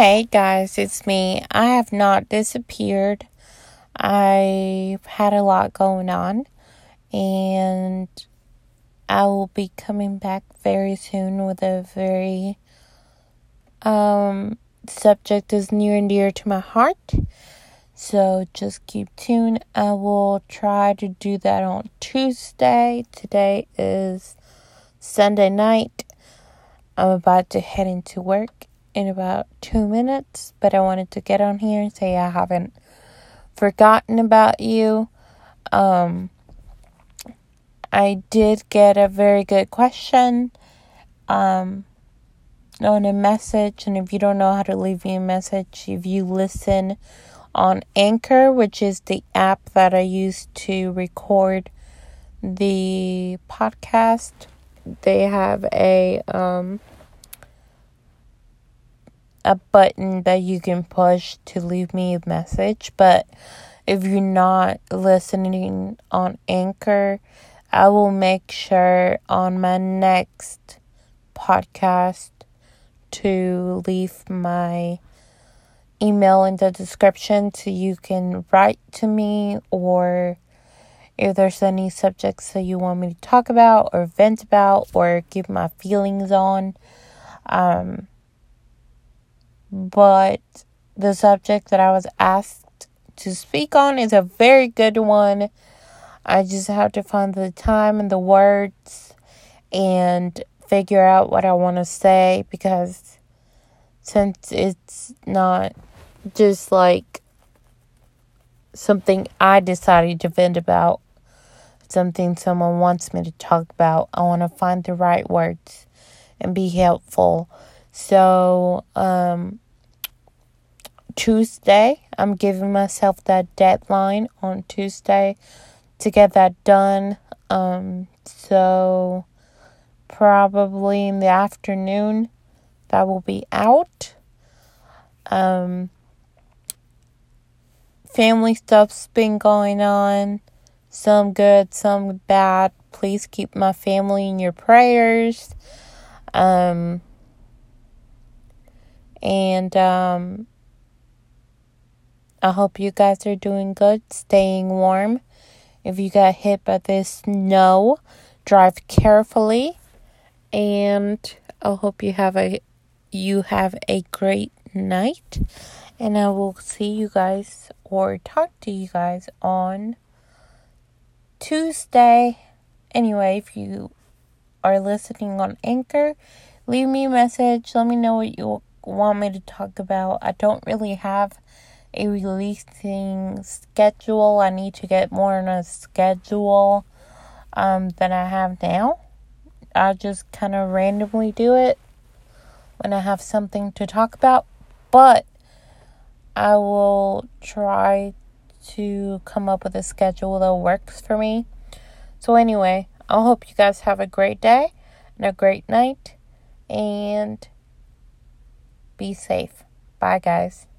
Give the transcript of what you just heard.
Hey guys, it's me. I have not disappeared. I've had a lot going on and I will be coming back very soon with a very um subject is near and dear to my heart. So just keep tuned. I will try to do that on Tuesday. Today is Sunday night. I'm about to head into work in about two minutes, but I wanted to get on here and say I haven't forgotten about you. Um, I did get a very good question um, on a message, and if you don't know how to leave me a message, if you listen on Anchor, which is the app that I use to record the podcast, they have a um, a button that you can push to leave me a message. But if you're not listening on Anchor, I will make sure on my next podcast to leave my email in the description so you can write to me or if there's any subjects that you want me to talk about or vent about or give my feelings on. Um, but the subject that I was asked to speak on is a very good one. I just have to find the time and the words and figure out what I want to say because since it's not just like something I decided to vent about, something someone wants me to talk about, I want to find the right words and be helpful. So, um, Tuesday, I'm giving myself that deadline on Tuesday to get that done. Um, so, probably in the afternoon, that will be out. Um, family stuff's been going on, some good, some bad. Please keep my family in your prayers. Um, and um, I hope you guys are doing good, staying warm. If you got hit by this snow, drive carefully, and I hope you have a you have a great night. And I will see you guys or talk to you guys on Tuesday. Anyway, if you are listening on Anchor, leave me a message. Let me know what you want me to talk about. I don't really have a releasing schedule. I need to get more on a schedule um, than I have now. I just kind of randomly do it when I have something to talk about, but I will try to come up with a schedule that works for me. So, anyway, I hope you guys have a great day and a great night and be safe. Bye, guys.